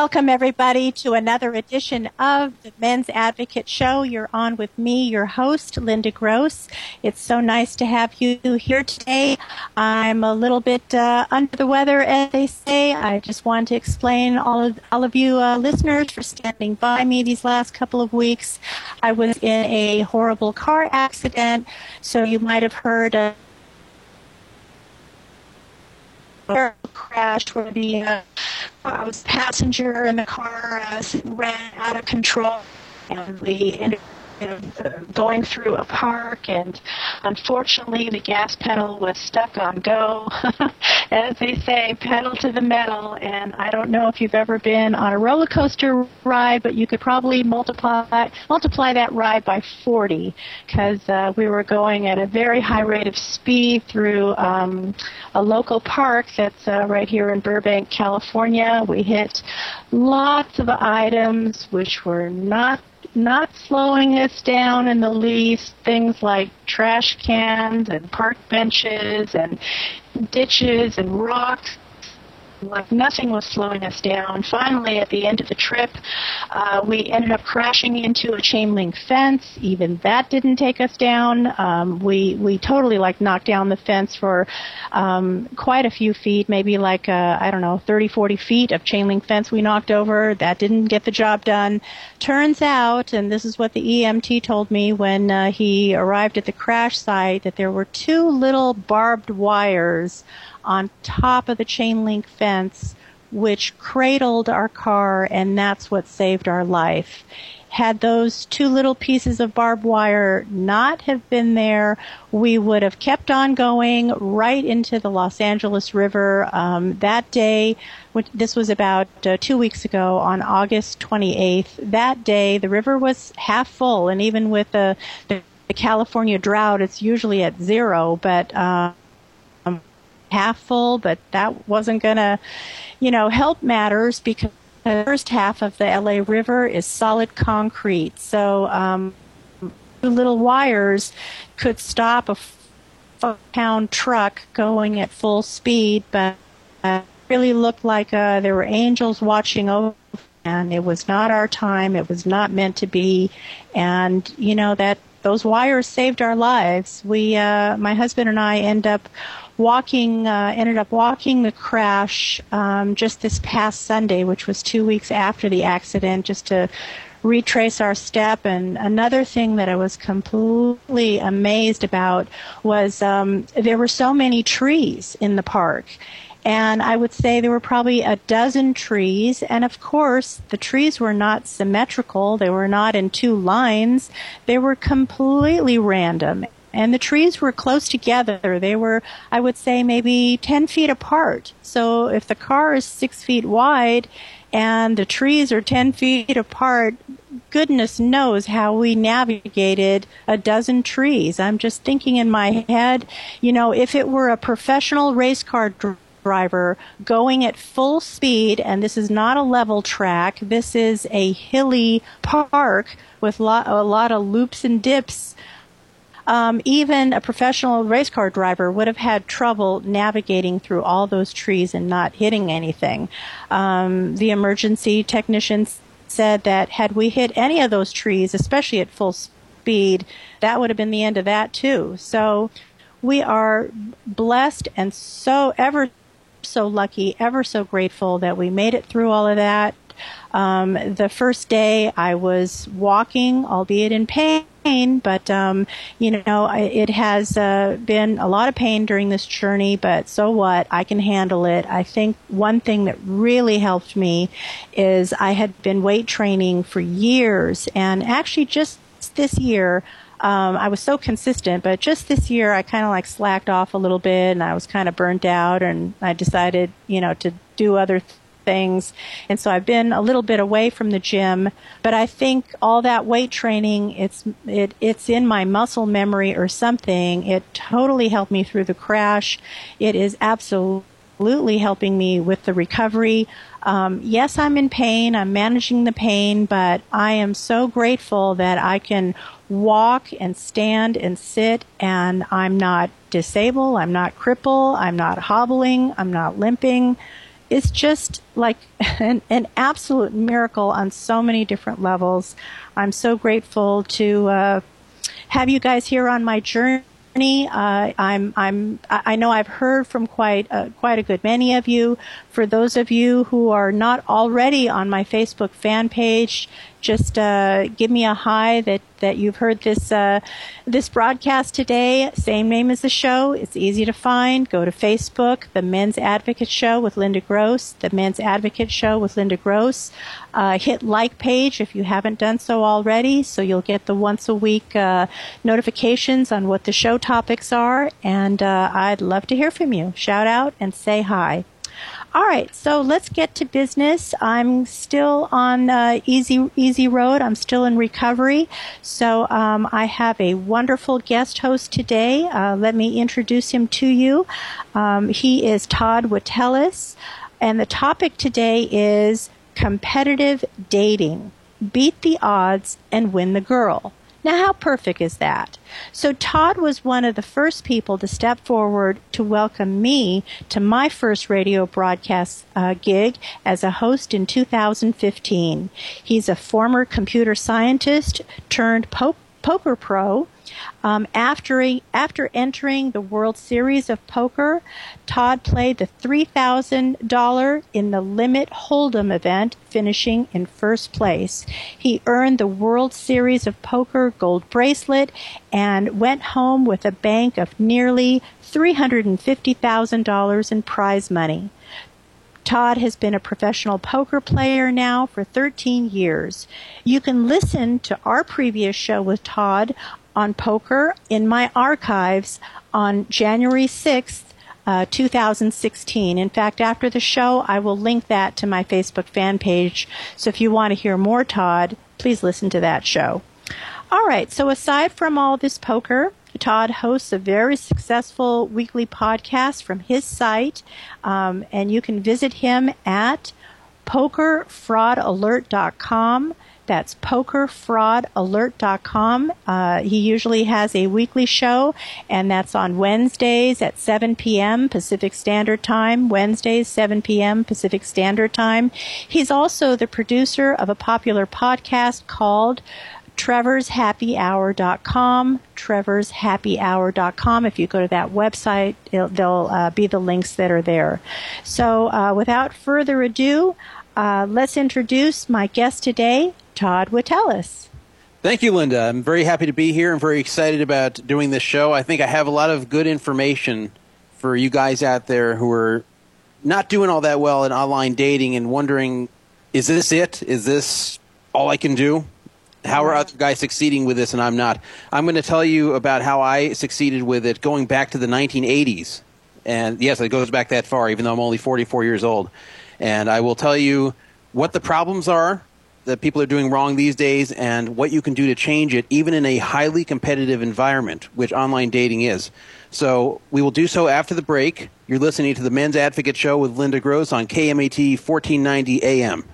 Welcome, everybody, to another edition of the Men's Advocate Show. You're on with me, your host, Linda Gross. It's so nice to have you here today. I'm a little bit uh, under the weather, as they say. I just want to explain all of all of you uh, listeners for standing by me these last couple of weeks. I was in a horrible car accident, so you might have heard. Uh, crash where the uh, I was passenger in the car uh, ran out of control and we ended going through a park, and unfortunately, the gas pedal was stuck on go, as they say, pedal to the metal. And I don't know if you've ever been on a roller coaster ride, but you could probably multiply multiply that ride by 40, because uh, we were going at a very high rate of speed through um, a local park that's uh, right here in Burbank, California. We hit lots of items which were not not slowing us down in the least. Things like trash cans and park benches and ditches and rocks like nothing was slowing us down. Finally, at the end of the trip, uh, we ended up crashing into a chain link fence. Even that didn't take us down. Um, we we totally like knocked down the fence for um, quite a few feet, maybe like uh, I don't know, 30, 40 feet of chain link fence we knocked over. That didn't get the job done. Turns out, and this is what the EMT told me when uh, he arrived at the crash site, that there were two little barbed wires on top of the chain link fence, which cradled our car, and that's what saved our life. Had those two little pieces of barbed wire not have been there, we would have kept on going right into the Los Angeles River. Um, that day, this was about uh, two weeks ago on August 28th. That day, the river was half full, and even with the, the California drought, it's usually at zero, but uh, half full, but that wasn't going to, you know, help matters because the first half of the LA River is solid concrete. So um, little wires could stop a pound truck going at full speed, but it really looked like uh, there were angels watching over. And it was not our time. It was not meant to be. And, you know, that those wires saved our lives. We, uh, my husband and I end up walking, uh, ended up walking the crash um, just this past Sunday, which was two weeks after the accident, just to retrace our step. And another thing that I was completely amazed about was um, there were so many trees in the park. And I would say there were probably a dozen trees. And of course, the trees were not symmetrical. They were not in two lines. They were completely random and the trees were close together. They were, I would say, maybe 10 feet apart. So if the car is six feet wide and the trees are 10 feet apart, goodness knows how we navigated a dozen trees. I'm just thinking in my head, you know, if it were a professional race car driver, driver going at full speed, and this is not a level track. This is a hilly park with lot, a lot of loops and dips um, even a professional race car driver would have had trouble navigating through all those trees and not hitting anything. Um, the emergency technicians said that had we hit any of those trees, especially at full speed, that would have been the end of that too. So we are blessed and so ever so lucky, ever so grateful that we made it through all of that. Um, the first day I was walking, albeit in pain, but um, you know, it has uh, been a lot of pain during this journey. But so what? I can handle it. I think one thing that really helped me is I had been weight training for years, and actually just this year. Um, I was so consistent, but just this year I kind of like slacked off a little bit and I was kind of burnt out and I decided, you know, to do other th- things. And so I've been a little bit away from the gym, but I think all that weight training, it's, it, it's in my muscle memory or something. It totally helped me through the crash. It is absolutely helping me with the recovery. Um, yes, I'm in pain. I'm managing the pain, but I am so grateful that I can walk and stand and sit and I'm not disabled. I'm not crippled. I'm not hobbling. I'm not limping is just like an, an, absolute miracle on so many different levels. I'm so grateful to uh, have you guys here on my journey. Uh, I'm, I'm, I know I've heard from quite, uh, quite a good many of you. For those of you who are not already on my Facebook fan page, just uh, give me a hi that, that you've heard this uh, this broadcast today. Same name as the show. It's easy to find. Go to Facebook, The Men's Advocate Show with Linda Gross. The Men's Advocate Show with Linda Gross. Uh, hit like page if you haven't done so already, so you'll get the once a week uh, notifications on what the show topics are. And uh, I'd love to hear from you. Shout out and say hi. All right, so let's get to business. I'm still on uh, easy easy road. I'm still in recovery, so um, I have a wonderful guest host today. Uh, let me introduce him to you. Um, he is Todd Witteles, and the topic today is competitive dating. Beat the odds and win the girl. Now, how perfect is that? So, Todd was one of the first people to step forward to welcome me to my first radio broadcast uh, gig as a host in 2015. He's a former computer scientist turned po- poker pro um, after, after entering the World Series of Poker, Todd played the $3,000 in the Limit Hold'em event, finishing in first place. He earned the World Series of Poker gold bracelet and went home with a bank of nearly $350,000 in prize money. Todd has been a professional poker player now for 13 years. You can listen to our previous show with Todd on poker in my archives on January 6th, uh, 2016. In fact, after the show, I will link that to my Facebook fan page. So if you want to hear more Todd, please listen to that show. All right, so aside from all this poker, Todd hosts a very successful weekly podcast from his site, um, and you can visit him at pokerfraudalert.com. That's pokerfraudalert.com. Uh, he usually has a weekly show, and that's on Wednesdays at 7 p.m. Pacific Standard Time. Wednesdays, 7 p.m. Pacific Standard Time. He's also the producer of a popular podcast called trevorshappyhour.com, trevorshappyhour.com. If you go to that website, there'll uh, be the links that are there. So, uh, without further ado, uh, let's introduce my guest today, Todd Witteles. Thank you, Linda. I'm very happy to be here. I'm very excited about doing this show. I think I have a lot of good information for you guys out there who are not doing all that well in online dating and wondering, is this it? Is this all I can do? How are other guys succeeding with this and I'm not? I'm going to tell you about how I succeeded with it going back to the 1980s. And yes, it goes back that far, even though I'm only 44 years old. And I will tell you what the problems are that people are doing wrong these days and what you can do to change it, even in a highly competitive environment, which online dating is. So we will do so after the break. You're listening to the Men's Advocate Show with Linda Gross on KMET 1490 AM.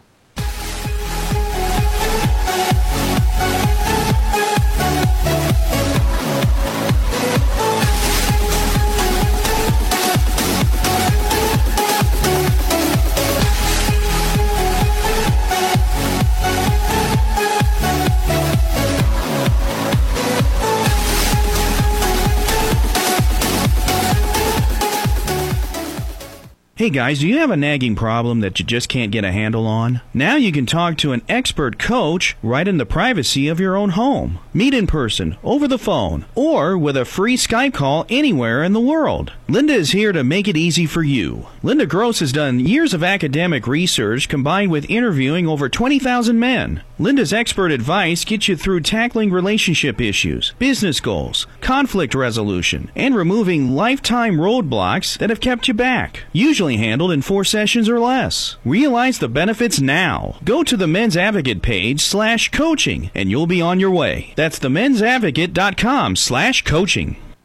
Hey guys, do you have a nagging problem that you just can't get a handle on? Now you can talk to an expert coach right in the privacy of your own home. Meet in person, over the phone, or with a free Skype call anywhere in the world. Linda is here to make it easy for you. Linda Gross has done years of academic research combined with interviewing over 20,000 men. Linda's expert advice gets you through tackling relationship issues, business goals, conflict resolution, and removing lifetime roadblocks that have kept you back. Usually handled in four sessions or less. Realize the benefits now. Go to the Men's Advocate page slash coaching and you'll be on your way. That's the mensadvocate.com slash coaching.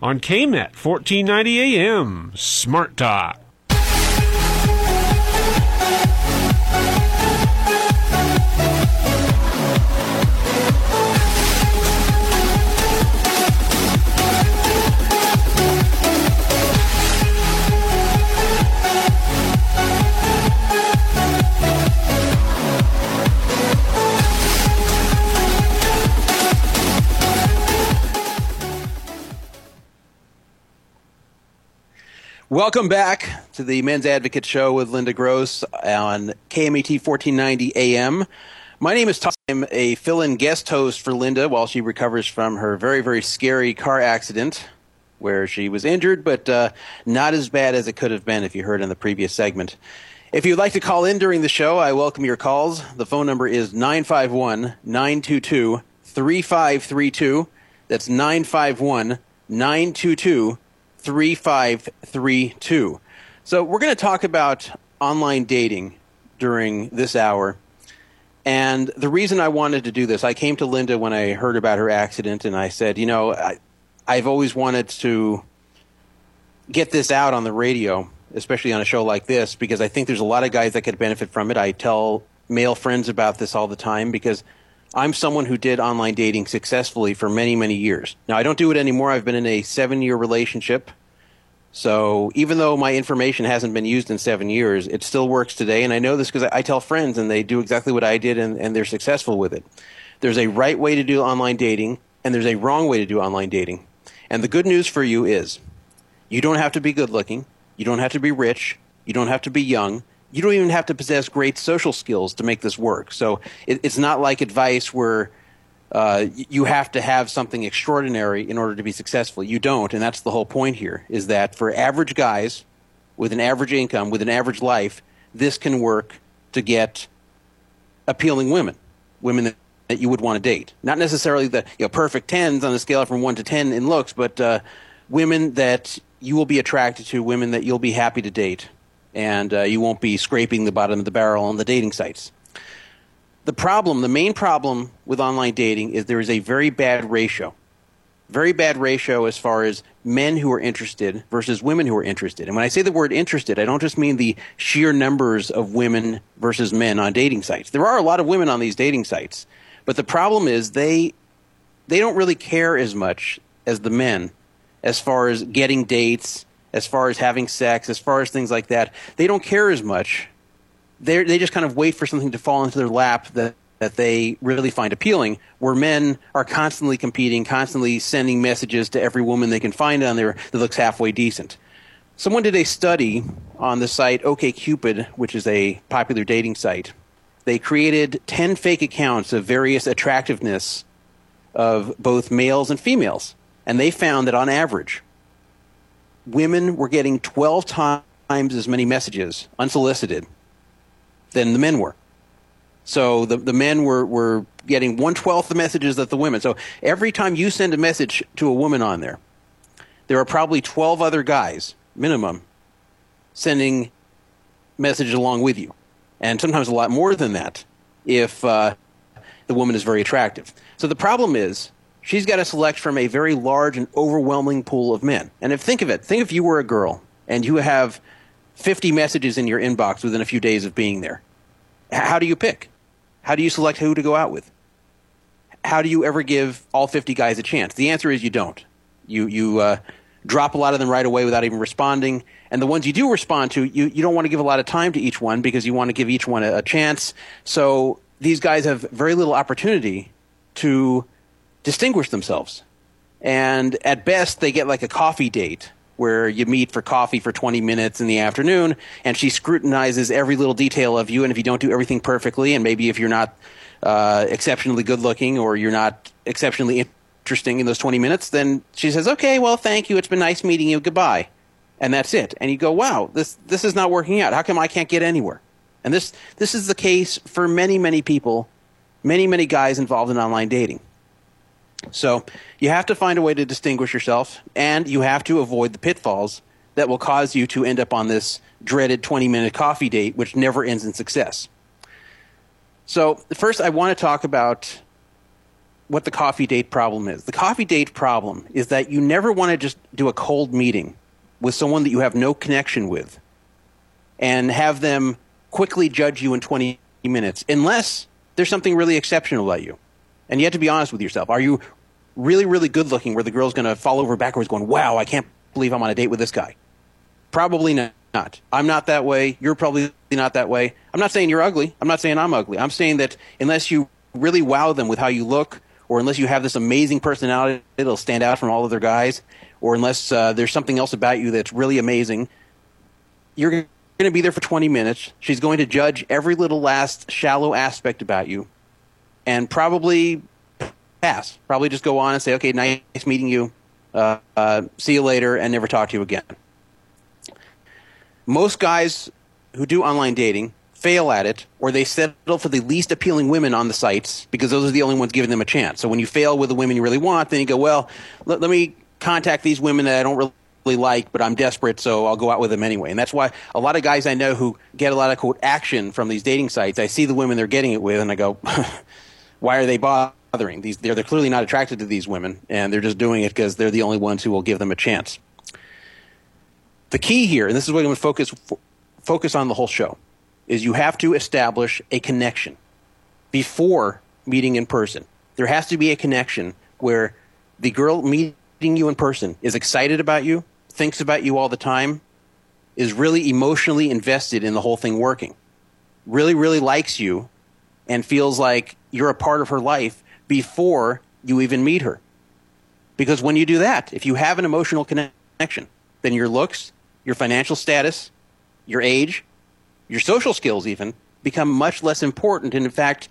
on KMET 1490 AM Smart Talk. Welcome back to the Men's Advocate Show with Linda Gross on KMET 1490 AM. My name is Tom. I'm a fill in guest host for Linda while she recovers from her very, very scary car accident where she was injured, but uh, not as bad as it could have been if you heard in the previous segment. If you'd like to call in during the show, I welcome your calls. The phone number is 951 922 3532. That's 951 922 3532. So, we're going to talk about online dating during this hour. And the reason I wanted to do this, I came to Linda when I heard about her accident, and I said, you know, I, I've always wanted to get this out on the radio, especially on a show like this, because I think there's a lot of guys that could benefit from it. I tell male friends about this all the time because I'm someone who did online dating successfully for many, many years. Now, I don't do it anymore. I've been in a seven year relationship. So even though my information hasn't been used in seven years, it still works today. And I know this because I tell friends and they do exactly what I did and, and they're successful with it. There's a right way to do online dating and there's a wrong way to do online dating. And the good news for you is you don't have to be good looking, you don't have to be rich, you don't have to be young, you don't even have to possess great social skills to make this work. So it, it's not like advice where uh, you have to have something extraordinary in order to be successful. You don't, and that's the whole point here. Is that for average guys with an average income, with an average life, this can work to get appealing women, women that, that you would want to date. Not necessarily the you know, perfect tens on a scale from one to ten in looks, but uh, women that you will be attracted to, women that you'll be happy to date and uh, you won't be scraping the bottom of the barrel on the dating sites. The problem, the main problem with online dating is there is a very bad ratio. Very bad ratio as far as men who are interested versus women who are interested. And when I say the word interested, I don't just mean the sheer numbers of women versus men on dating sites. There are a lot of women on these dating sites, but the problem is they they don't really care as much as the men as far as getting dates as far as having sex, as far as things like that. They don't care as much. They they just kind of wait for something to fall into their lap that that they really find appealing. Where men are constantly competing, constantly sending messages to every woman they can find on there that looks halfway decent. Someone did a study on the site OkCupid, which is a popular dating site. They created 10 fake accounts of various attractiveness of both males and females. And they found that on average, women were getting 12 times as many messages unsolicited than the men were. So the, the men were, were getting one twelfth the messages that the women. So every time you send a message to a woman on there, there are probably 12 other guys, minimum, sending messages along with you. And sometimes a lot more than that if uh, the woman is very attractive. So the problem is she's got to select from a very large and overwhelming pool of men. And if think of it, think if you were a girl and you have 50 messages in your inbox within a few days of being there. How do you pick? How do you select who to go out with? How do you ever give all 50 guys a chance? The answer is you don't. You you uh, drop a lot of them right away without even responding. And the ones you do respond to, you, you don't want to give a lot of time to each one because you want to give each one a, a chance. So these guys have very little opportunity to distinguish themselves. And at best, they get like a coffee date where you meet for coffee for 20 minutes in the afternoon and she scrutinizes every little detail of you. And if you don't do everything perfectly, and maybe if you're not uh, exceptionally good looking or you're not exceptionally interesting in those 20 minutes, then she says, okay, well, thank you. It's been nice meeting you. Goodbye. And that's it. And you go, wow, this, this is not working out. How come I can't get anywhere? And this, this is the case for many, many people, many, many guys involved in online dating. So you have to find a way to distinguish yourself, and you have to avoid the pitfalls that will cause you to end up on this dreaded 20 minute coffee date, which never ends in success. So, first, I want to talk about what the coffee date problem is. The coffee date problem is that you never want to just do a cold meeting with someone that you have no connection with and have them quickly judge you in 20 minutes, unless there's something really exceptional about you. And you have to be honest with yourself. Are you really, really good looking where the girl's going to fall over backwards going, wow, I can't believe I'm on a date with this guy? Probably not. I'm not that way. You're probably not that way. I'm not saying you're ugly. I'm not saying I'm ugly. I'm saying that unless you really wow them with how you look, or unless you have this amazing personality that'll stand out from all other guys, or unless uh, there's something else about you that's really amazing, you're going to be there for 20 minutes. She's going to judge every little last shallow aspect about you and probably pass. Probably just go on and say, okay, nice meeting you. Uh, uh, see you later, and never talk to you again. Most guys who do online dating fail at it, or they settle for the least appealing women on the sites because those are the only ones giving them a chance. So when you fail with the women you really want, then you go, well, let, let me contact these women that I don't really like, but I'm desperate, so I'll go out with them anyway. And that's why a lot of guys I know who get a lot of quote action from these dating sites, I see the women they're getting it with, and I go, why are they bothering? These they're, they're clearly not attracted to these women, and they're just doing it because they're the only ones who will give them a chance. The key here, and this is what I'm going to focus focus on the whole show, is you have to establish a connection before meeting in person. There has to be a connection where the girl meeting you in person is excited about you, thinks about you all the time, is really emotionally invested in the whole thing working, really, really likes you, and feels like you're a part of her life before you even meet her. Because when you do that, if you have an emotional connection, then your looks, your financial status, your age, your social skills even become much less important. And in fact,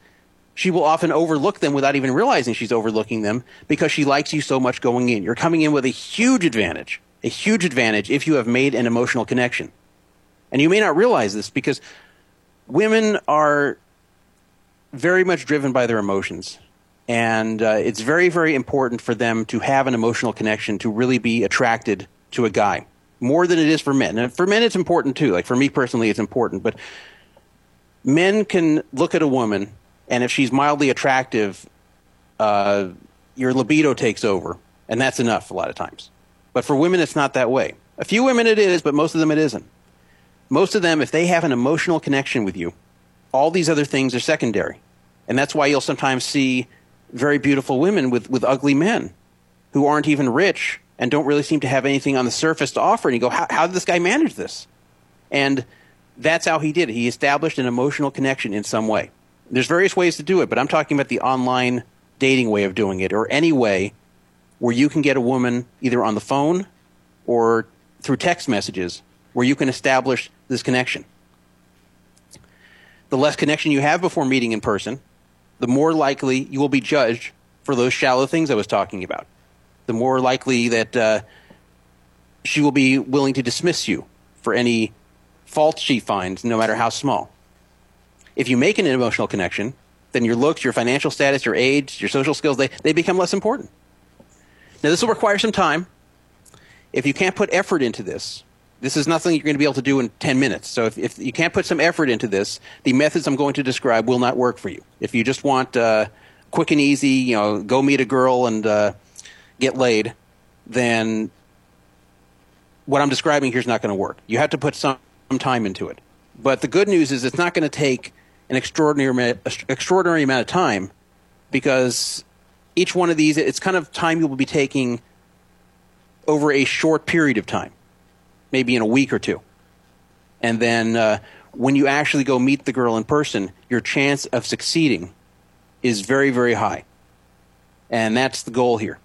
she will often overlook them without even realizing she's overlooking them because she likes you so much going in. You're coming in with a huge advantage, a huge advantage if you have made an emotional connection. And you may not realize this because women are very much driven by their emotions. And uh, it's very, very important for them to have an emotional connection to really be attracted to a guy more than it is for men. And for men, it's important too. Like for me personally, it's important. But men can look at a woman, and if she's mildly attractive, uh, your libido takes over, and that's enough a lot of times. But for women, it's not that way. A few women it is, but most of them it isn't. Most of them, if they have an emotional connection with you, all these other things are secondary. And that's why you'll sometimes see very beautiful women with, with ugly men who aren't even rich and don't really seem to have anything on the surface to offer. And you go, how, how did this guy manage this? And that's how he did it. He established an emotional connection in some way. There's various ways to do it, but I'm talking about the online dating way of doing it, or any way where you can get a woman either on the phone or through text messages where you can establish this connection. The less connection you have before meeting in person, the more likely you will be judged for those shallow things I was talking about the more likely that uh, she will be willing to dismiss you for any faults she finds, no matter how small. If you make an emotional connection, then your looks, your financial status, your age, your social skills, they, they become less important. Now, this will require some time. If you can't put effort into this, this is nothing you're going to be able to do in 10 minutes. So if, if you can't put some effort into this, the methods I'm going to describe will not work for you. If you just want uh, quick and easy, you know, go meet a girl and uh, get laid, then what I'm describing here is not going to work. You have to put some time into it. But the good news is it's not going to take an extraordinary, extraordinary amount of time because each one of these, it's kind of time you will be taking over a short period of time, maybe in a week or two. And then uh, when you actually go meet the girl in person, your chance of succeeding is very, very high. And that's the goal here.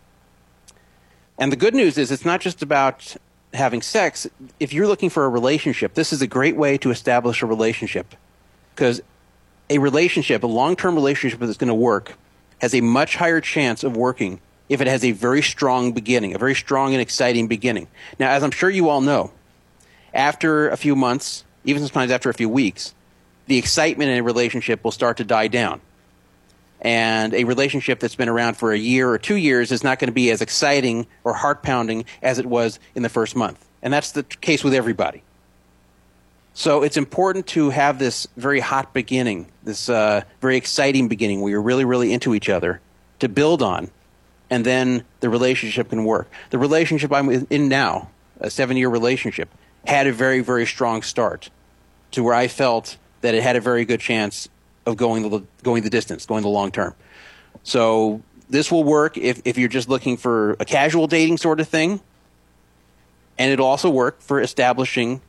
And the good news is it's not just about having sex. If you're looking for a relationship, this is a great way to establish a relationship because a relationship, a long term relationship that's going to work, has a much higher chance of working if it has a very strong beginning, a very strong and exciting beginning. Now, as I'm sure you all know, after a few months, even sometimes after a few weeks, the excitement in a relationship will start to die down. And a relationship that's been around for a year or two years is not going to be as exciting or heart pounding as it was in the first month. And that's the case with everybody. So it's important to have this very hot beginning, this uh, very exciting beginning where you're really, really into each other to build on, and then the relationship can work. The relationship I'm in now, a seven year relationship, had a very, very strong start to where I felt that it had a very good chance of going the, going the distance, going the long term. So this will work if, if you're just looking for a casual dating sort of thing. And it'll also work for establishing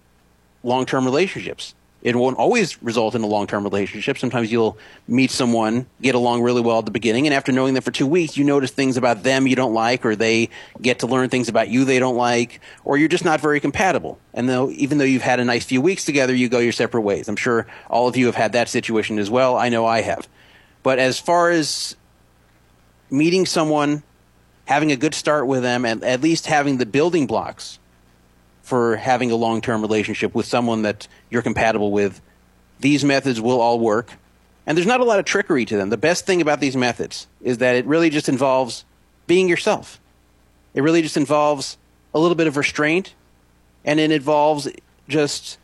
long term relationships. It won't always result in a long term relationship. Sometimes you'll meet someone, get along really well at the beginning, and after knowing them for two weeks, you notice things about them you don't like, or they get to learn things about you they don't like, or you're just not very compatible. And though, even though you've had a nice few weeks together, you go your separate ways. I'm sure all of you have had that situation as well. I know I have. But as far as meeting someone, having a good start with them, and at least having the building blocks for having a long term relationship with someone that you're compatible with. These methods will all work. And there's not a lot of trickery to them. The best thing about these methods is that it really just involves being yourself. It really just involves a little bit of restraint, and it involves just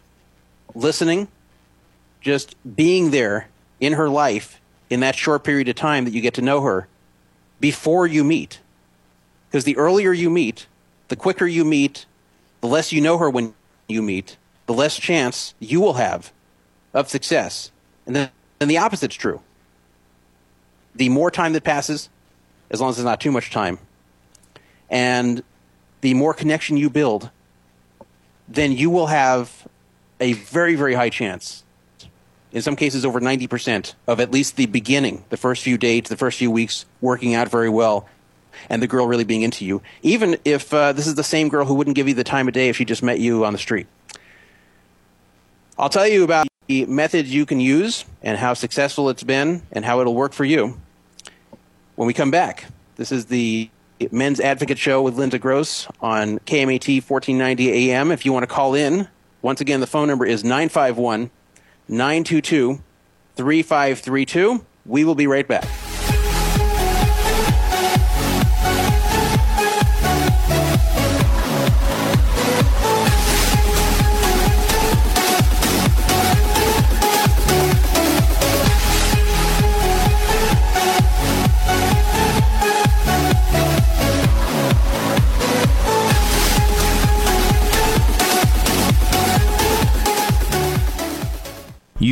listening, just being there in her life in that short period of time that you get to know her before you meet. Because the earlier you meet, the quicker you meet, the less you know her when you meet, the less chance you will have of success. And then and the opposite's true. The more time that passes, as long as there's not too much time, and the more connection you build, then you will have a very, very high chance, in some cases over 90%, of at least the beginning, the first few dates, the first few weeks working out very well, and the girl really being into you, even if uh, this is the same girl who wouldn't give you the time of day if she just met you on the street. I'll tell you about the methods you can use and how successful it's been and how it'll work for you when we come back. This is the Men's Advocate Show with Linda Gross on KMET 1490 AM. If you want to call in, once again, the phone number is 951 922 3532. We will be right back.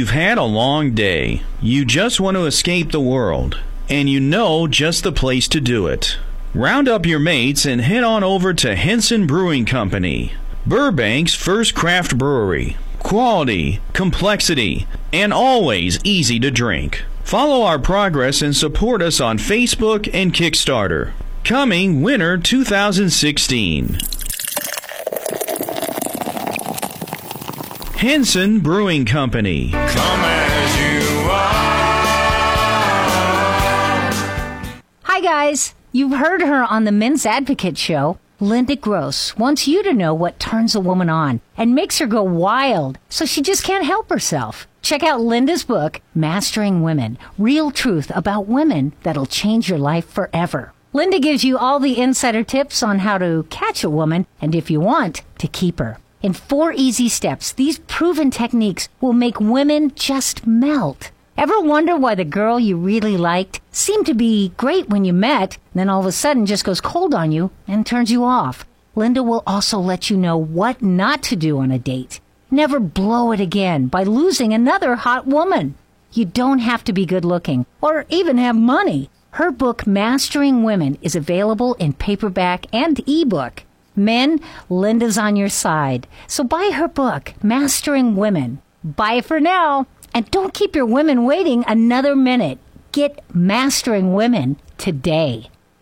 You've had a long day. You just want to escape the world. And you know just the place to do it. Round up your mates and head on over to Henson Brewing Company, Burbank's first craft brewery. Quality, complexity, and always easy to drink. Follow our progress and support us on Facebook and Kickstarter. Coming winter 2016. Henson Brewing Company. Come as you are. Hi, guys. You've heard her on the Men's Advocate Show. Linda Gross wants you to know what turns a woman on and makes her go wild so she just can't help herself. Check out Linda's book, Mastering Women Real Truth About Women That'll Change Your Life Forever. Linda gives you all the insider tips on how to catch a woman and, if you want, to keep her. In four easy steps, these proven techniques will make women just melt. Ever wonder why the girl you really liked seemed to be great when you met, then all of a sudden just goes cold on you and turns you off? Linda will also let you know what not to do on a date. Never blow it again by losing another hot woman. You don't have to be good looking or even have money. Her book, Mastering Women, is available in paperback and ebook. Men, Linda's on your side. So buy her book, Mastering Women. Bye for now. And don't keep your women waiting another minute. Get Mastering Women today.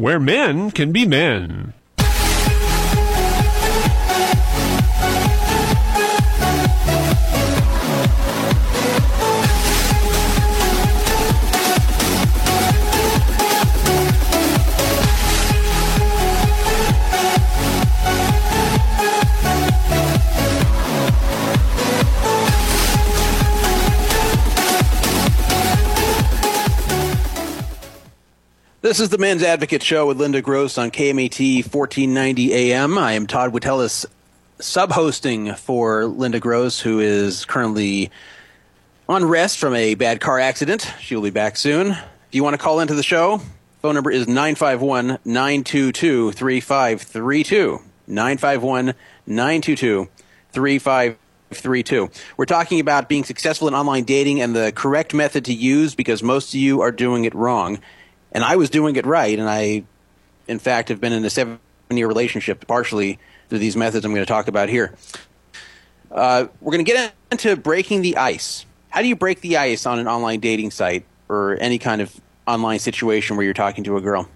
where men can be men. This is the Men's Advocate Show with Linda Gross on KMET 1490 AM. I am Todd Witteles, sub hosting for Linda Gross, who is currently on rest from a bad car accident. She will be back soon. If you want to call into the show, phone number is 951 922 3532. 951 922 3532. We're talking about being successful in online dating and the correct method to use because most of you are doing it wrong and I was doing it right, and I, in fact, have been in a seven-year relationship partially through these methods I'm going to talk about here. Uh, we're going to get into breaking the ice. How do you break the ice on an online dating site or any kind of online situation where you're talking to a girl?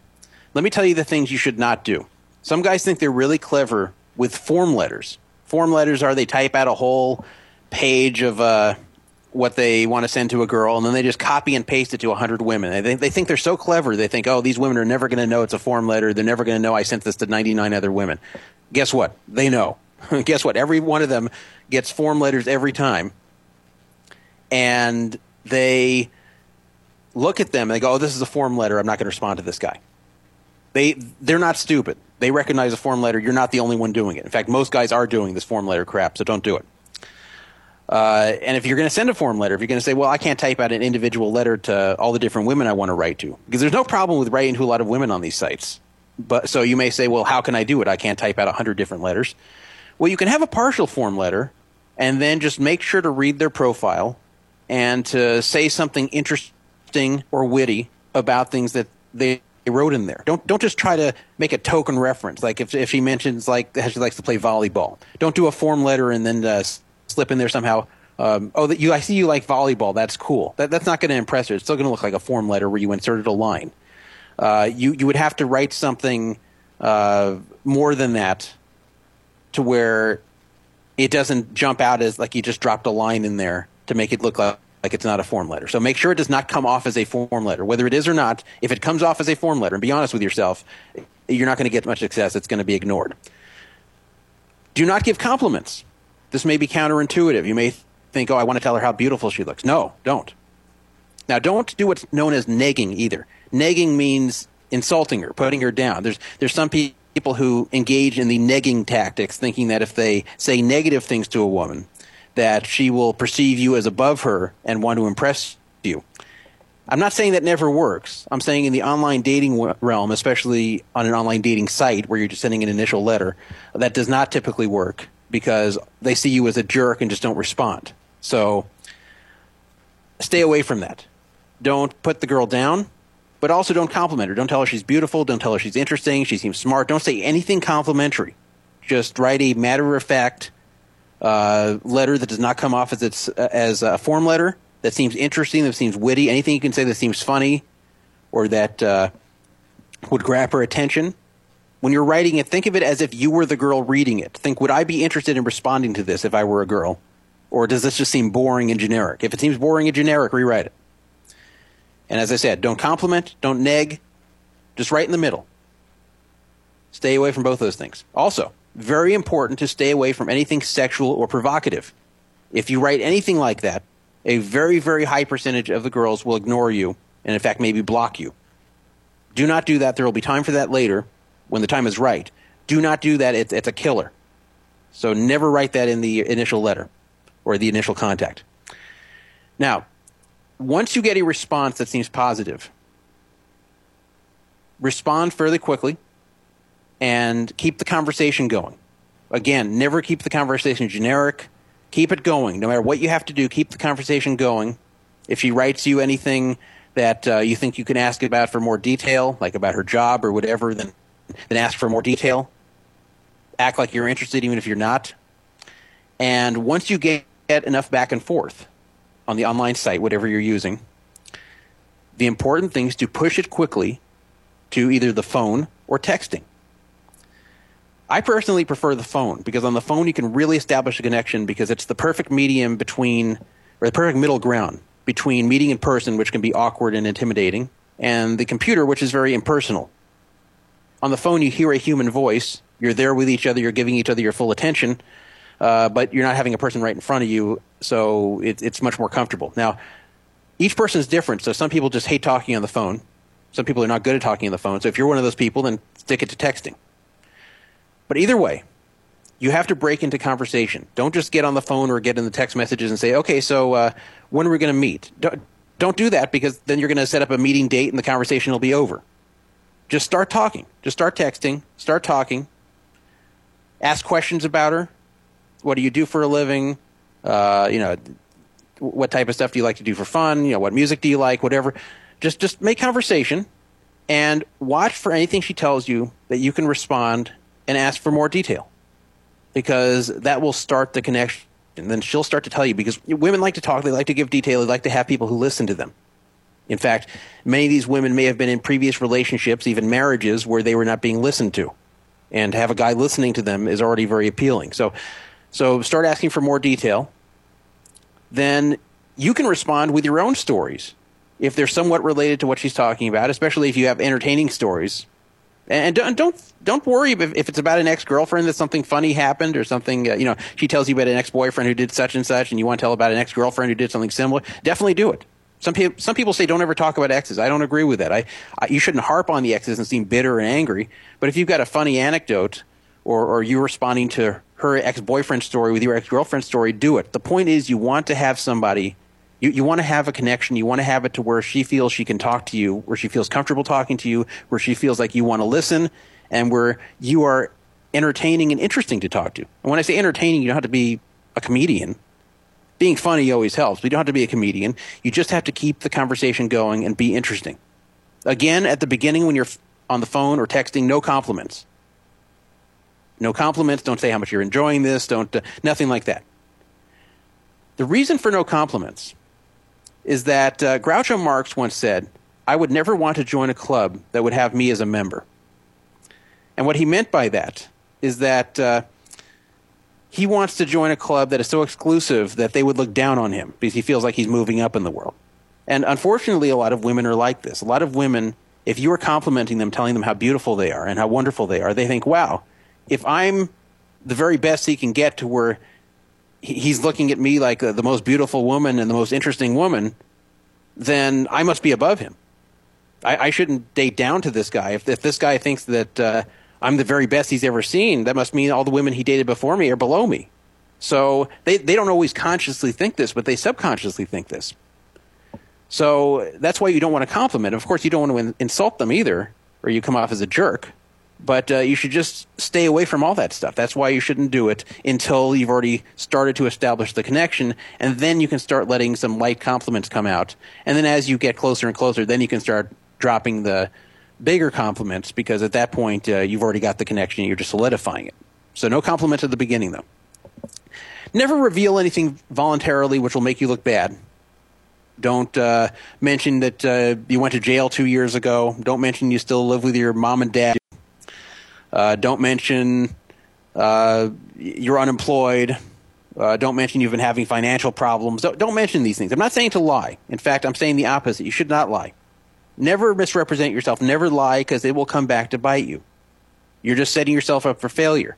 Let me tell you the things you should not do. Some guys think they're really clever with form letters. Form letters are they type out a whole page of uh, what they want to send to a girl, and then they just copy and paste it to 100 women. They think, they think they're so clever. They think, oh, these women are never going to know it's a form letter. They're never going to know I sent this to 99 other women. Guess what? They know. Guess what? Every one of them gets form letters every time. And they look at them and they go, oh, this is a form letter. I'm not going to respond to this guy. They, they're not stupid. They recognize a form letter. You're not the only one doing it. In fact, most guys are doing this form letter crap, so don't do it. Uh, and if you're going to send a form letter, if you're going to say, well, I can't type out an individual letter to all the different women I want to write to, because there's no problem with writing to a lot of women on these sites. But so you may say, well, how can I do it? I can't type out 100 different letters. Well, you can have a partial form letter and then just make sure to read their profile and to say something interesting or witty about things that they wrote in there. Don't don't just try to make a token reference. Like if if she mentions like how she likes to play volleyball, don't do a form letter and then uh, slip in there somehow. Um, oh, that you I see you like volleyball. That's cool. That, that's not going to impress her. It's still going to look like a form letter where you inserted a line. Uh, you you would have to write something uh, more than that to where it doesn't jump out as like you just dropped a line in there to make it look like, like it's not a form letter. So make sure it does not come off as a form letter, whether it is or not. If it comes off as a form letter, and be honest with yourself, you're not going to get much success. It's going to be ignored. Do not give compliments. This may be counterintuitive. You may think, oh, I want to tell her how beautiful she looks. No, don't. Now, don't do what's known as negging either. Negging means insulting her, putting her down. There's, there's some people who engage in the negging tactics, thinking that if they say negative things to a woman, that she will perceive you as above her and want to impress you. I'm not saying that never works. I'm saying in the online dating realm, especially on an online dating site where you're just sending an initial letter, that does not typically work because they see you as a jerk and just don't respond. So stay away from that. Don't put the girl down, but also don't compliment her. Don't tell her she's beautiful. Don't tell her she's interesting. She seems smart. Don't say anything complimentary. Just write a matter of fact uh, letter that does not come off as it's uh, as a form letter that seems interesting, that seems witty. Anything you can say that seems funny or that uh, would grab her attention when you're writing it, think of it as if you were the girl reading it. Think, would I be interested in responding to this if I were a girl? Or does this just seem boring and generic? If it seems boring and generic, rewrite it. And as I said, don't compliment, don't neg, just right in the middle. Stay away from both those things. Also, very important to stay away from anything sexual or provocative. If you write anything like that, a very, very high percentage of the girls will ignore you and, in fact, maybe block you. Do not do that. There will be time for that later when the time is right. Do not do that. It's, it's a killer. So never write that in the initial letter or the initial contact. Now, once you get a response that seems positive, respond fairly quickly and keep the conversation going. Again, never keep the conversation generic. Keep it going. No matter what you have to do, keep the conversation going. If she writes you anything that uh, you think you can ask about for more detail, like about her job or whatever, then, then ask for more detail. Act like you're interested, even if you're not. And once you get enough back and forth on the online site, whatever you're using, the important thing is to push it quickly to either the phone or texting. I personally prefer the phone because on the phone you can really establish a connection because it's the perfect medium between, or the perfect middle ground between meeting in person, which can be awkward and intimidating, and the computer, which is very impersonal. On the phone, you hear a human voice. You're there with each other. You're giving each other your full attention, uh, but you're not having a person right in front of you, so it, it's much more comfortable. Now, each person is different. So some people just hate talking on the phone. Some people are not good at talking on the phone. So if you're one of those people, then stick it to texting. But either way, you have to break into conversation. Don't just get on the phone or get in the text messages and say, okay, so uh, when are we going to meet? Don't, don't do that because then you're going to set up a meeting date and the conversation will be over. Just start talking. Just start texting. Start talking. Ask questions about her. What do you do for a living? Uh, you know, what type of stuff do you like to do for fun? You know, what music do you like? Whatever. Just just make conversation and watch for anything she tells you that you can respond and ask for more detail because that will start the connection. And then she'll start to tell you because women like to talk, they like to give detail, they like to have people who listen to them. In fact, many of these women may have been in previous relationships, even marriages, where they were not being listened to. And to have a guy listening to them is already very appealing. So, so start asking for more detail. Then you can respond with your own stories if they're somewhat related to what she's talking about, especially if you have entertaining stories and don't don't, don't worry if, if it's about an ex girlfriend that something funny happened or something. Uh, you know, she tells you about an ex boyfriend who did such and such, and you want to tell about an ex girlfriend who did something similar. Definitely do it. Some people some people say don't ever talk about exes. I don't agree with that. I, I you shouldn't harp on the exes and seem bitter and angry. But if you've got a funny anecdote, or or you responding to her ex boyfriend story with your ex girlfriend story, do it. The point is you want to have somebody you, you want to have a connection. You want to have it to where she feels she can talk to you, where she feels comfortable talking to you, where she feels like you want to listen, and where you are entertaining and interesting to talk to. And when I say entertaining, you don't have to be a comedian. Being funny always helps. You don't have to be a comedian. You just have to keep the conversation going and be interesting. Again, at the beginning when you're on the phone or texting, no compliments. No compliments. Don't say how much you're enjoying this. Don't uh, nothing like that. The reason for no compliments is that uh, Groucho Marx once said, I would never want to join a club that would have me as a member. And what he meant by that is that uh, he wants to join a club that is so exclusive that they would look down on him because he feels like he's moving up in the world. And unfortunately, a lot of women are like this. A lot of women, if you are complimenting them, telling them how beautiful they are and how wonderful they are, they think, wow, if I'm the very best he can get to where he's looking at me like uh, the most beautiful woman and the most interesting woman, then I must be above him. I, I shouldn't date down to this guy. If, if this guy thinks that uh, I'm the very best he's ever seen, that must mean all the women he dated before me are below me. So they, they don't always consciously think this, but they subconsciously think this. So that's why you don't want to compliment. Of course, you don't want to insult them either, or you come off as a jerk. But uh, you should just stay away from all that stuff. That's why you shouldn't do it until you've already started to establish the connection, and then you can start letting some light compliments come out. And then as you get closer and closer, then you can start dropping the bigger compliments because at that point uh, you've already got the connection. You're just solidifying it. So no compliments at the beginning, though. Never reveal anything voluntarily which will make you look bad. Don't uh, mention that uh, you went to jail two years ago. Don't mention you still live with your mom and dad. Uh, don't mention uh, you're unemployed. Uh, don't mention you've been having financial problems. Don't, don't mention these things. I'm not saying to lie. In fact, I'm saying the opposite. You should not lie. Never misrepresent yourself. Never lie because it will come back to bite you. You're just setting yourself up for failure.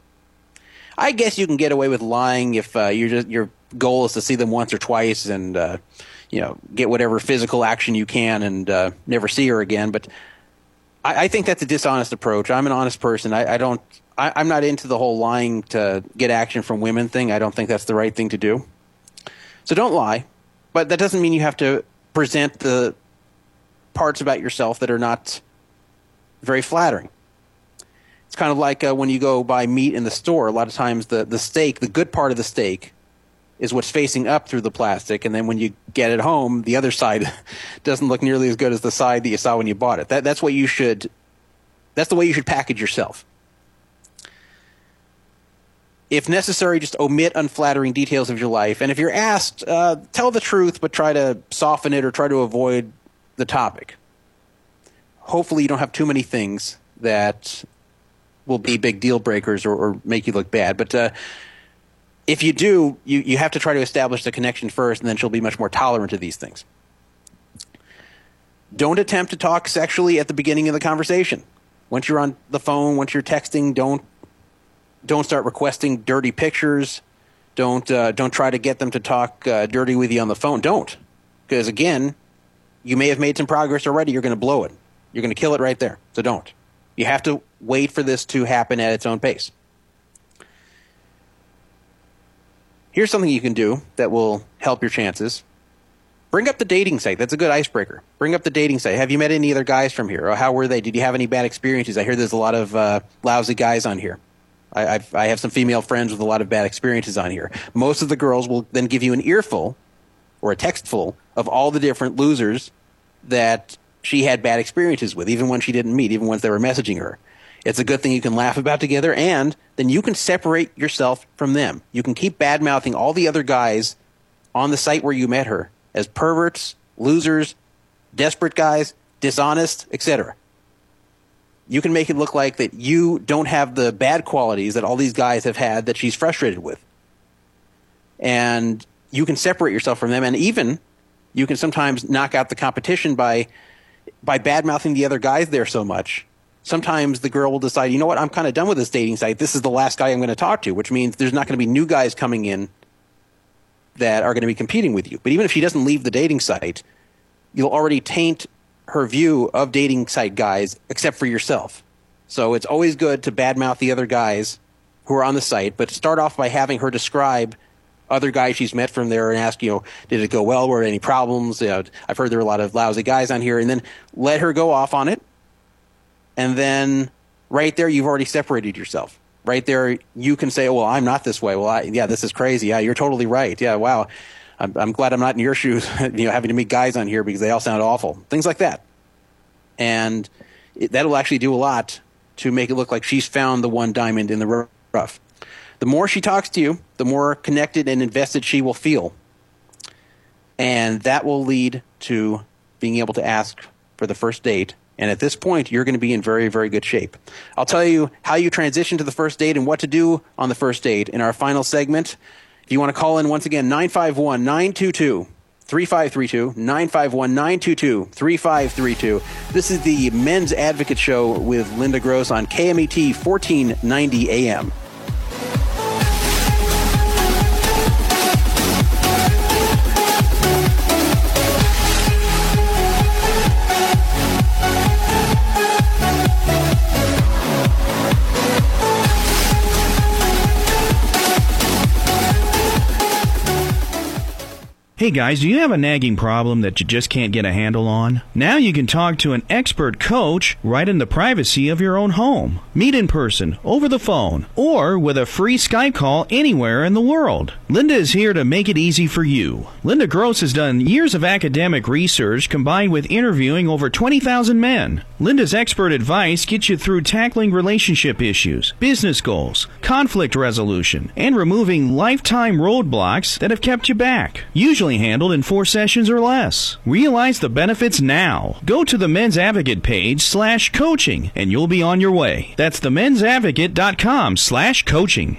I guess you can get away with lying if uh, just, your goal is to see them once or twice and uh, you know get whatever physical action you can and uh, never see her again. But I, I, think that's a dishonest approach. I'm an honest person. I, I don't I, I'm not into the whole lying to get action from women thing. I don't think that's the right thing to do. So don't lie, but that doesn't mean you have to present the parts about yourself that are not very flattering. It's kind of like uh, when you go buy meat in the store. A lot of times, the, the steak, the good part of the steak, is what's facing up through the plastic, and then when you get it home, the other side doesn't look nearly as good as the side that you saw when you bought it. That, that's what you should. That's the way you should package yourself. If necessary, just omit unflattering details of your life, and if you're asked, uh, tell the truth, but try to soften it or try to avoid the topic. Hopefully, you don't have too many things that will be big deal breakers or, or make you look bad. But uh, if you do, you, you have to try to establish the connection first, and then she'll be much more tolerant of these things. Don't attempt to talk sexually at the beginning of the conversation. Once you're on the phone, once you're texting, don't don't start requesting dirty pictures. Don't uh, don't try to get them to talk uh, dirty with you on the phone. Don't, because again, you may have made some progress already. You're going to blow it. You're going to kill it right there. So don't. You have to wait for this to happen at its own pace. Here's something you can do that will help your chances. Bring up the dating site. That's a good icebreaker. Bring up the dating site. Have you met any other guys from here? Or how were they? Did you have any bad experiences? I hear there's a lot of uh, lousy guys on here. I, I've, I have some female friends with a lot of bad experiences on here. Most of the girls will then give you an earful or a textful of all the different losers that she had bad experiences with, even when she didn't meet, even once they were messaging her. It's a good thing you can laugh about together, and then you can separate yourself from them. You can keep bad mouthing all the other guys on the site where you met her as perverts, losers, desperate guys, dishonest, etc. You can make it look like that you don't have the bad qualities that all these guys have had that she's frustrated with. And you can separate yourself from them, and even you can sometimes knock out the competition by by bad mouthing the other guys there so much sometimes the girl will decide, you know what, I'm kind of done with this dating site. This is the last guy I'm going to talk to, which means there's not going to be new guys coming in that are going to be competing with you. But even if she doesn't leave the dating site, you'll already taint her view of dating site guys except for yourself. So it's always good to badmouth the other guys who are on the site, but start off by having her describe other guys she's met from there and ask, you know, did it go well? Were there any problems? You know, I've heard there are a lot of lousy guys on here, and then let her go off on it. And then right there you've already separated yourself. Right there you can say well i'm not this way. Well I, yeah this is crazy. Yeah you're totally right. Yeah wow. I'm, I'm glad i'm not in your shoes you know having to meet guys on here because they all sound awful. Things like that. And it, that'll actually do a lot to make it look like she's found the one diamond in the rough the more she talks to you the more connected and invested she will feel and that will lead to being able to ask for the first date and at this point, you're going to be in very, very good shape. I'll tell you how you transition to the first date and what to do on the first date in our final segment. If you want to call in once again, 951 922 3532, 951 922 3532. This is the Men's Advocate Show with Linda Gross on KMET 1490 AM. Hey guys, do you have a nagging problem that you just can't get a handle on? Now you can talk to an expert coach right in the privacy of your own home. Meet in person, over the phone, or with a free Skype call anywhere in the world. Linda is here to make it easy for you. Linda Gross has done years of academic research combined with interviewing over 20,000 men. Linda's expert advice gets you through tackling relationship issues, business goals, conflict resolution, and removing lifetime roadblocks that have kept you back. Usually handled in four sessions or less. Realize the benefits now. Go to the Men's Advocate page slash coaching and you'll be on your way. That's themensadvocate.com slash coaching.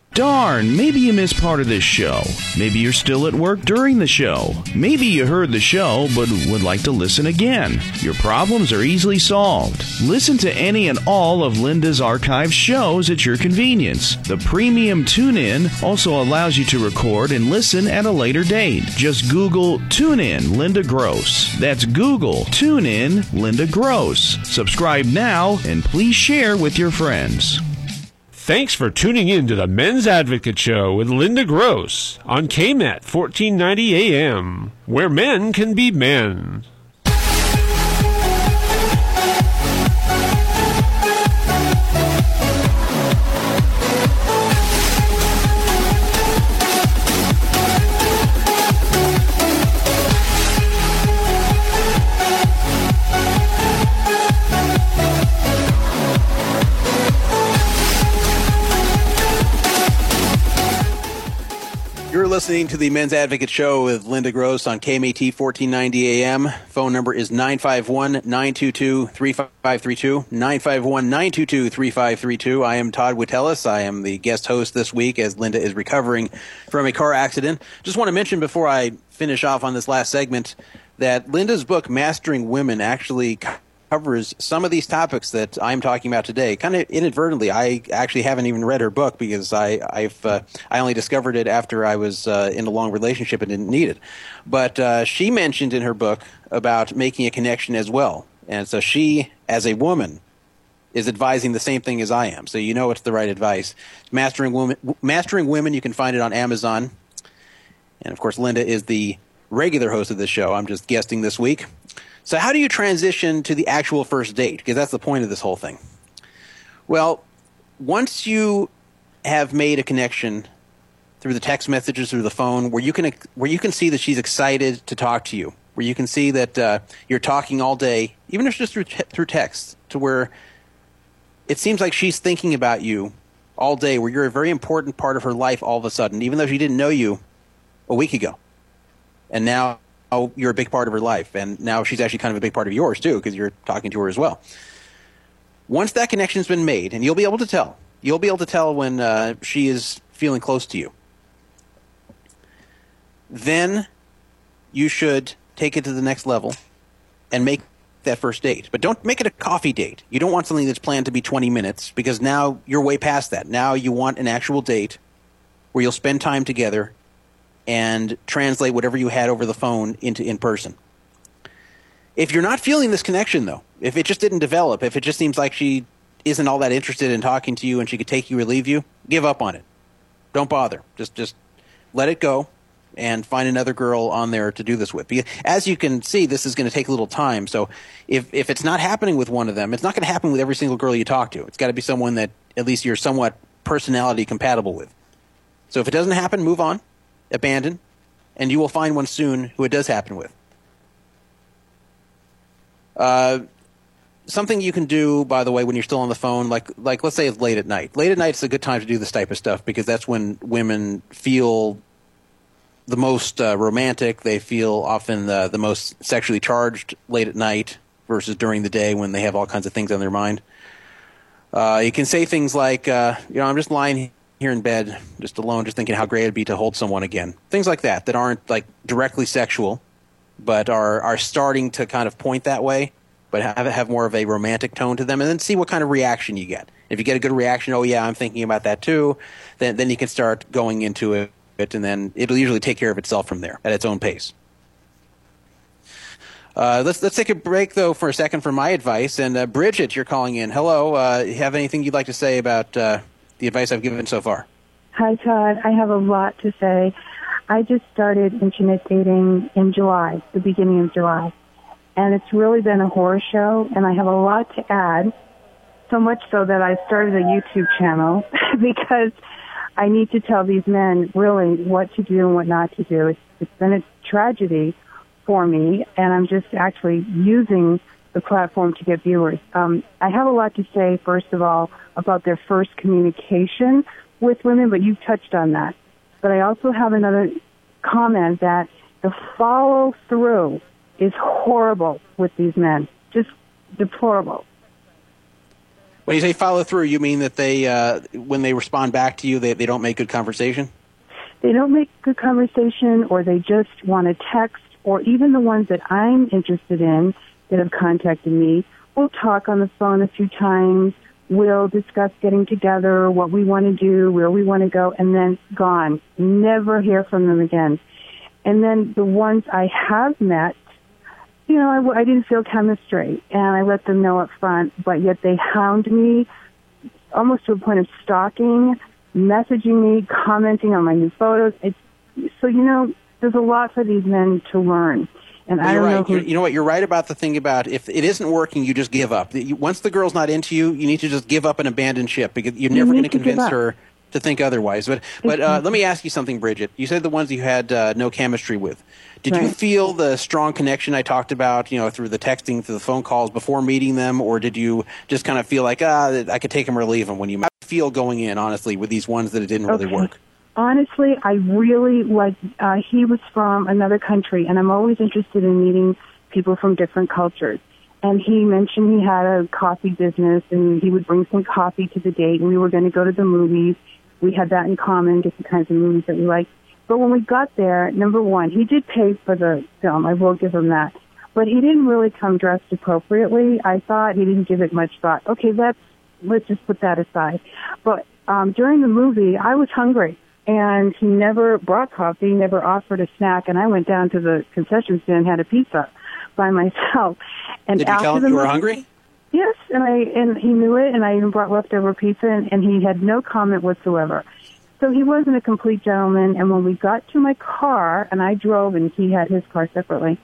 Darn, maybe you missed part of this show. Maybe you're still at work during the show. Maybe you heard the show but would like to listen again. Your problems are easily solved. Listen to any and all of Linda's archive shows at your convenience. The premium TuneIn also allows you to record and listen at a later date. Just Google TuneIn Linda Gross. That's Google TuneIn Linda Gross. Subscribe now and please share with your friends. Thanks for tuning in to the Men's Advocate Show with Linda Gross on KMET 1490 AM, where men can be men. Listening to the Men's Advocate Show with Linda Gross on KMET 1490 AM. Phone number is 951 922 3532. 951 922 3532. I am Todd Witteles. I am the guest host this week as Linda is recovering from a car accident. Just want to mention before I finish off on this last segment that Linda's book, Mastering Women, actually covers some of these topics that I'm talking about today. Kind of inadvertently, I actually haven't even read her book because I I've uh, I only discovered it after I was uh, in a long relationship and didn't need it. But uh, she mentioned in her book about making a connection as well, and so she, as a woman, is advising the same thing as I am. So you know it's the right advice. Mastering women, mastering women. You can find it on Amazon, and of course, Linda is the regular host of this show. I'm just guesting this week. So, how do you transition to the actual first date? Because that's the point of this whole thing. Well, once you have made a connection through the text messages, through the phone, where you can where you can see that she's excited to talk to you, where you can see that uh, you're talking all day, even if it's just through through text, to where it seems like she's thinking about you all day, where you're a very important part of her life all of a sudden, even though she didn't know you a week ago, and now oh, you're a big part of her life, and now she's actually kind of a big part of yours too because you're talking to her as well. Once that connection's been made, and you'll be able to tell, you'll be able to tell when uh, she is feeling close to you. Then you should take it to the next level and make that first date. But don't make it a coffee date. You don't want something that's planned to be 20 minutes because now you're way past that. Now you want an actual date where you'll spend time together and translate whatever you had over the phone into in person. If you're not feeling this connection, though, if it just didn't develop, if it just seems like she isn't all that interested in talking to you and she could take you or leave you, give up on it. Don't bother. Just just let it go and find another girl on there to do this with. As you can see, this is going to take a little time. So if if it's not happening with one of them, it's not going to happen with every single girl you talk to. It's got to be someone that at least you're somewhat personality compatible with. So if it doesn't happen, move on abandon, and you will find one soon who it does happen with. Uh, something you can do, by the way, when you're still on the phone, like like let's say it's late at night. Late at night is a good time to do this type of stuff because that's when women feel the most uh, romantic. They feel often the, the most sexually charged late at night versus during the day when they have all kinds of things on their mind. Uh, you can say things like, uh, you know, I'm just lying here in bed, just alone, just thinking how great it'd be to hold someone again. Things like that that aren't like directly sexual, but are are starting to kind of point that way, but have have more of a romantic tone to them, and then see what kind of reaction you get. If you get a good reaction, oh yeah, I'm thinking about that too, then then you can start going into it, and then it'll usually take care of itself from there at its own pace. Uh, let's let's take a break though for a second for my advice. And uh, Bridget, you're calling in. Hello. Uh, have anything you'd like to say about uh, the advice I've given so far? Hi, Todd. I have a lot to say. I just started internet dating in July, the beginning of July. And it's really been a horror show, and I have a lot to add. So much so that I started a YouTube channel because I need to tell these men really what to do and what not to do. It's, it's been a tragedy for me, and I'm just actually using the platform to get viewers. Um, I have a lot to say, first of all, about their first communication with women, but you've touched on that. But I also have another comment that the follow through is horrible with these men, just deplorable. When you say follow through, you mean that they, uh, when they respond back to you, they, they don't make good conversation? They don't make good conversation or they just want to text or even the ones that I'm interested in that have contacted me. We'll talk on the phone a few times. We'll discuss getting together, what we want to do, where we want to go, and then gone. Never hear from them again. And then the ones I have met, you know, I, I didn't feel chemistry, and I let them know up front, but yet they hound me almost to a point of stalking, messaging me, commenting on my new photos. It's, so, you know, there's a lot for these men to learn. And I You're don't know right. who, You're- know what? You're right about the thing about if it isn't working, you just give up. Once the girl's not into you, you need to just give up and abandon ship because you're never going to convince her to think otherwise. But but uh, let me ask you something, Bridget. You said the ones you had uh, no chemistry with. Did you feel the strong connection I talked about, you know, through the texting, through the phone calls before meeting them, or did you just kind of feel like ah, I could take them or leave them when you feel going in, honestly, with these ones that it didn't really work? Honestly, I really like. Uh, he was from another country, and I'm always interested in meeting people from different cultures. And he mentioned he had a coffee business, and he would bring some coffee to the date. And we were going to go to the movies. We had that in common, different kinds of movies that we liked. But when we got there, number one, he did pay for the film. I will give him that. But he didn't really come dressed appropriately. I thought he didn't give it much thought. Okay, let's let's just put that aside. But um, during the movie, I was hungry, and he never brought coffee, never offered a snack, and I went down to the concession stand and had a pizza by myself. And Did you after tell him you were movie- hungry? Yes, and I and he knew it, and I even brought leftover pizza, and, and he had no comment whatsoever. So he wasn't a complete gentleman. And when we got to my car, and I drove, and he had his car separately,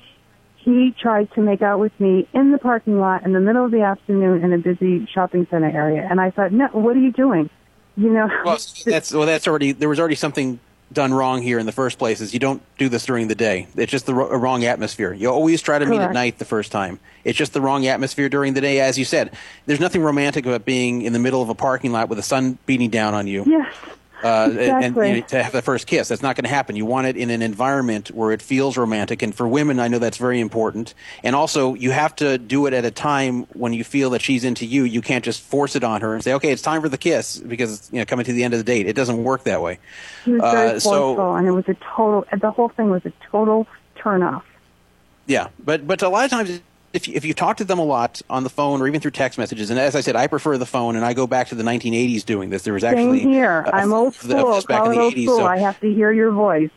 he tried to make out with me in the parking lot in the middle of the afternoon in a busy shopping center area. And I thought, no, what are you doing? You know, Well, that's well. That's already there was already something done wrong here in the first place. Is you don't do this during the day. It's just the ro- wrong atmosphere. You always try to meet at night the first time. It's just the wrong atmosphere during the day. As you said, there's nothing romantic about being in the middle of a parking lot with the sun beating down on you. yes, uh, and, Exactly. you know, to have the first kiss. That's not going to happen. You want it in an environment where it feels romantic, and for women, I know that's very important. And also, you have to do it at a time when you feel that she's into you. You can't just force it on her and say, "Okay, it's time for the kiss," because it's you know coming to the end of the date. It doesn't work that way. he was very Uh, so- and it was a total. The whole thing was a total turn off. Yeah, but but a lot of times, if you, if you talk to them a lot on the phone or even through text messages, and as I said, I prefer the phone, and I go back to the 1980s doing this. There was actually Same here. a- I'm old school. this back Call in the old 80s. school. so- I have to hear your voice.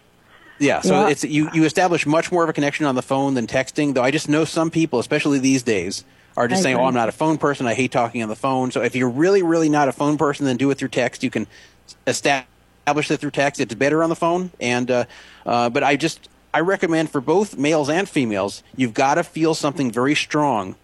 Yeah, so Yeah. it's you, you establish much more of a connection on the phone than texting. Though I just know some people, especially these days, are just I saying, "Oh. I'm not a phone person. I hate talking on the phone." So if you're really, really not a phone person, then do it through text. You can establish it through text. It's better on the phone. And uh, uh, but I just I recommend for both males and females, you've got to feel something very strong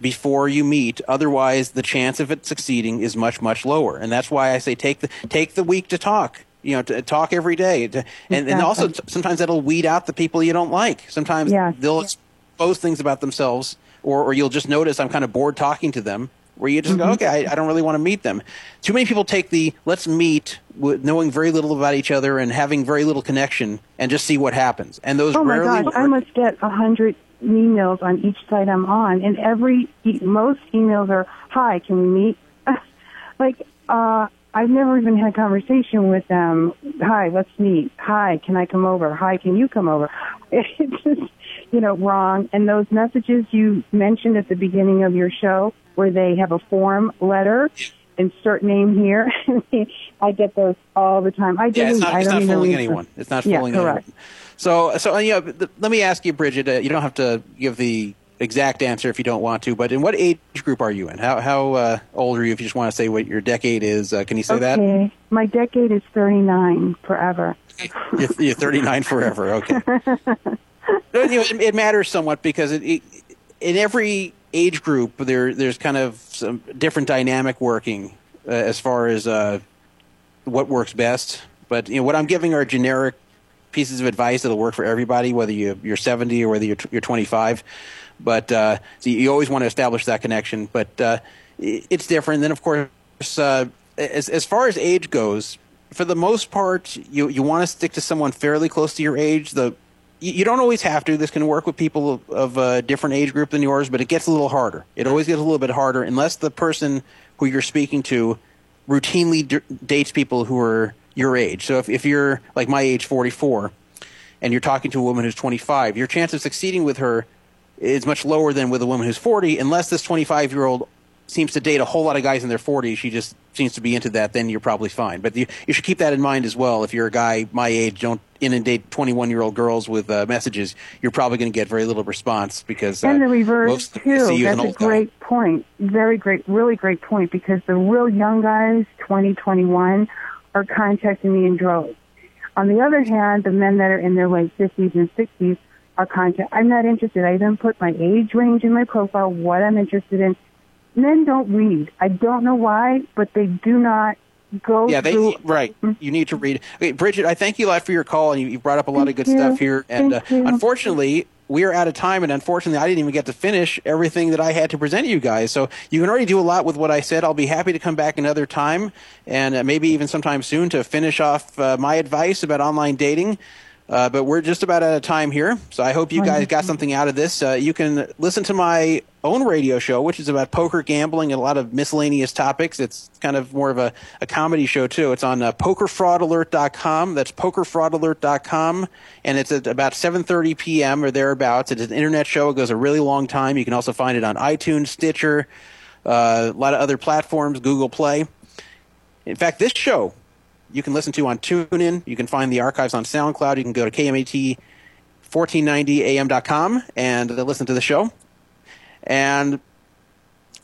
before you meet. Otherwise, the chance of it succeeding is much, much lower. And that's why I say take the take the week to talk. You know, to talk every day, to, and and also t- sometimes that'll weed out the people you don't like. Sometimes Yes. they'll expose things about themselves, or or you'll just notice I'm kind of bored talking to them. Where you just Mm-hmm. go, okay, I, I don't really want to meet them. Too many people take the let's meet with knowing very little about each other and having very little connection, and just see what happens. And those Oh my rarely work. I must get a hundred emails on each site I'm on, and every most emails are, "Hi, can we meet?" like, uh, I've never even had a conversation with them. Hi, let's meet. Hi, can I come over? Hi, can you come over? It's just, you know, wrong. And those messages you mentioned at the beginning of your show, where they have a form letter. Insert name here. I get those all the time. I Yeah, it's not, I it's don't not fooling them. anyone. It's not Yeah, fooling correct. anyone. So, so you know, th- let me ask you, Bridget. Uh, you don't have to give the exact answer if you don't want to, but in what age group are you in? How how uh, old are you? If you just want to say what your decade is, uh, can you say that? okay. My decade is 39 forever. that? You're, you're 39 forever. Okay. It, it matters somewhat because it, it, in every age group there there's kind of some different dynamic working uh, as far as uh, what works best. But you know, what I'm giving are generic pieces of advice that'll work for everybody, whether you, you're 70 or whether you're, you're 25. But uh, so you always want to establish that connection. But uh, it's different. Then, of course, uh, as, as far as age goes, for the most part, you, you want to stick to someone fairly close to your age. The you, don't always have to. This can work with people of, of a different age group than yours, but it gets a little harder. It always gets a little bit harder unless the person who you're speaking to routinely d- dates people who are your age. So if, if you're like my age, 44, and you're talking to a woman who's 25, your chance of succeeding with her is much lower than with a woman who's 40, unless this 25 year old seems to date a whole lot of guys in their 40s. She just seems to be into that. Then you're probably fine. But you, you should keep that in mind as well. If you're a guy my age, don't inundate 21 year old girls with uh, messages. You're probably going to get very little response because uh, and the reverse too. That's a old guy. great point. Very great, really great point because the real young guys, 20, 21, are contacting me in droves. On the other hand, the men that are in their late 50s and 60s are contact. I'm not interested. I even put my age range in my profile, what I'm interested in. Men don't read. I don't know why, but they do not go Yeah, they through. right. You need to read. Okay, Bridget, I thank you a lot for your call, and you, you brought up a lot of good you. stuff here. And uh, unfortunately, we are out of time, and unfortunately, I didn't even get to finish everything that I had to present to you guys. So you can already do a lot with what I said. I'll be happy to come back another time, and uh, maybe even sometime soon to finish off uh, my advice about online dating. Uh, but we're just about out of time here, so I hope you guys got something out of this. Uh, you can listen to my own radio show, which is about poker gambling and a lot of miscellaneous topics. It's kind of more of a, a comedy show too. It's on uh, pokerfraudalert.com. That's pokerfraudalert.com, and it's at about 7:30 p.m. or thereabouts. It's an internet show. It goes a really long time. You can also find it on iTunes, Stitcher, uh, a lot of other platforms, Google Play. In fact, this show you can listen to on TuneIn. You can find the archives on SoundCloud. You can go to KMET1490am.com and uh, listen to the show. And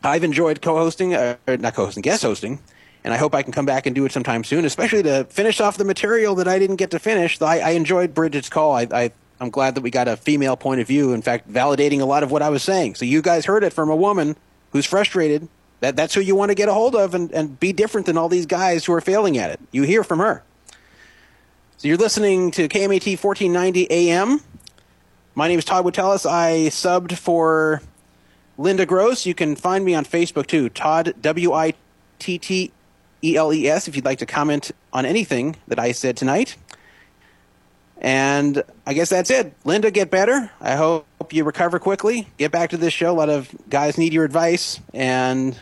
I've enjoyed co-hosting, uh, or not co-hosting, guest hosting, and I hope I can come back and do it sometime soon, especially to finish off the material that I didn't get to finish. I, I enjoyed Bridget's call. I, I, I'm glad that we got a female point of view. In fact, validating a lot of what I was saying. So you guys heard it from a woman who's frustrated. That that's who you want to get a hold of and, and be different than all these guys who are failing at it. You hear from her. So you're listening to KMET 1490 AM. My name is Todd Witteles. I subbed for Linda Gross. You can find me on Facebook too. Todd W I T T E L E S. If you'd like to comment on anything that I said tonight. And I guess that's it. Linda, get better. I hope you recover quickly. Get back to this show. A lot of guys need your advice, and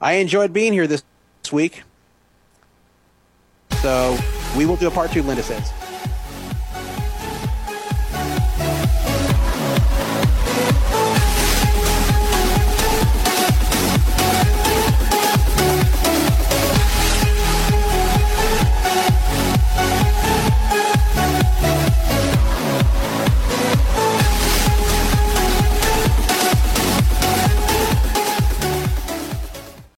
I enjoyed being here this week. So we will do a part two. Linda says.